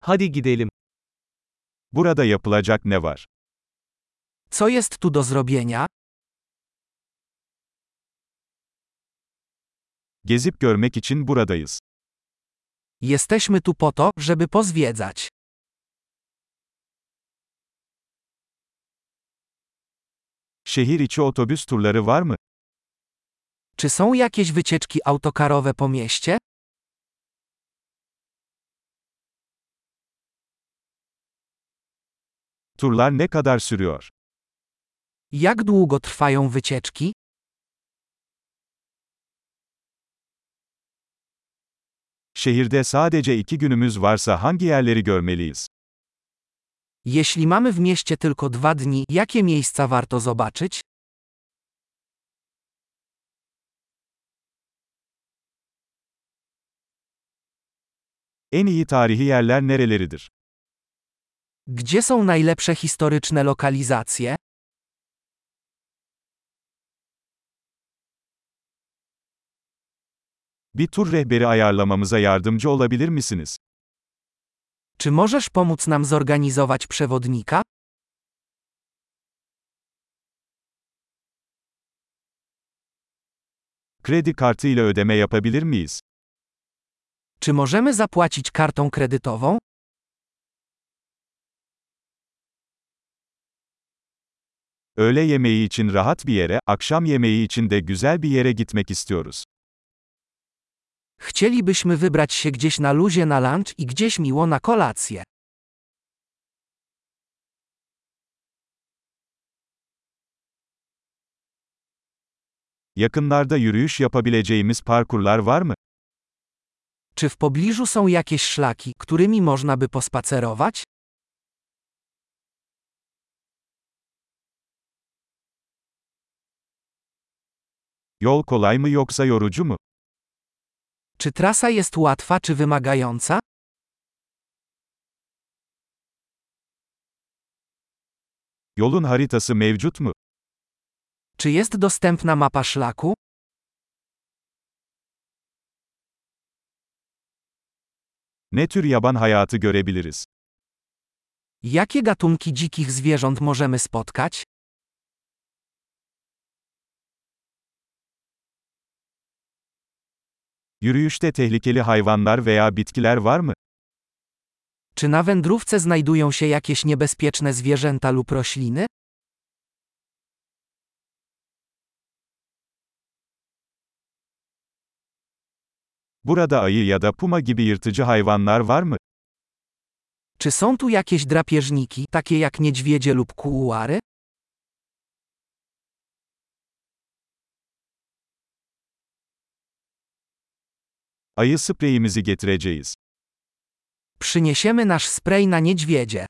Hadi gidelim. Burada yapılacak ne var? Co jest tu do zrobienia? Gezip görmek için buradayız. Jesteśmy tu po to, żeby pozwiedzać. Şehir içi otobüs turları var mı? Czy są jakieś wycieczki autokarowe po mieście? Turlar ne kadar sürüyor? Jak długo trwają wycieczki? Şehirde sadece iki günümüz varsa hangi yerleri görmeliyiz? Jeśli mamy w mieście tylko dwa dni, jakie miejsca warto zobaczyć? En iyi tarihi yerler nereleridir? Gdzie są najlepsze historyczne lokalizacje? Bir tur rehberi ayarlamamıza yardımcı olabilir misiniz? Czy możesz pomóc nam zorganizować przewodnika? Kredi kartı ile ödeme yapabilir miyiz? Czy możemy zapłacić kartą kredytową? Öğle yemeği için rahat bir yere, akşam yemeği için de güzel bir yere gitmek istiyoruz. Chcielibyśmy wybrać się gdzieś na luzie na lunch i gdzieś miło na kolację. Yakınlarda yürüyüş yapabileceğimiz parkurlar var mı? Czy w pobliżu są jakieś szlaki, którymi można by pospacerować? Yol kolay mı yoksa yorucu mu? Czy trasa jest łatwa czy wymagająca? Yolun haritası mevcut mu? Czy jest dostępna mapa szlaku? Ne tür yaban hayatı görebiliriz? Jakie gatunki dzikich zwierząt możemy spotkać? Yürüyüşte tehlikeli hayvanlar veya bitkiler var mı? Czy na wędrówce znajdują się jakieś niebezpieczne zwierzęta lub rośliny? Burada ayı ya da puma gibi yırtıcı hayvanlar var mı? Czy są tu jakieś drapieżniki, takie jak niedźwiedzie lub kuuary? Ayı spreyimizi getireceğiz. Przyniesiemy nasz spray na niedźwiedzie.